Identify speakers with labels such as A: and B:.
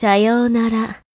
A: さようなら。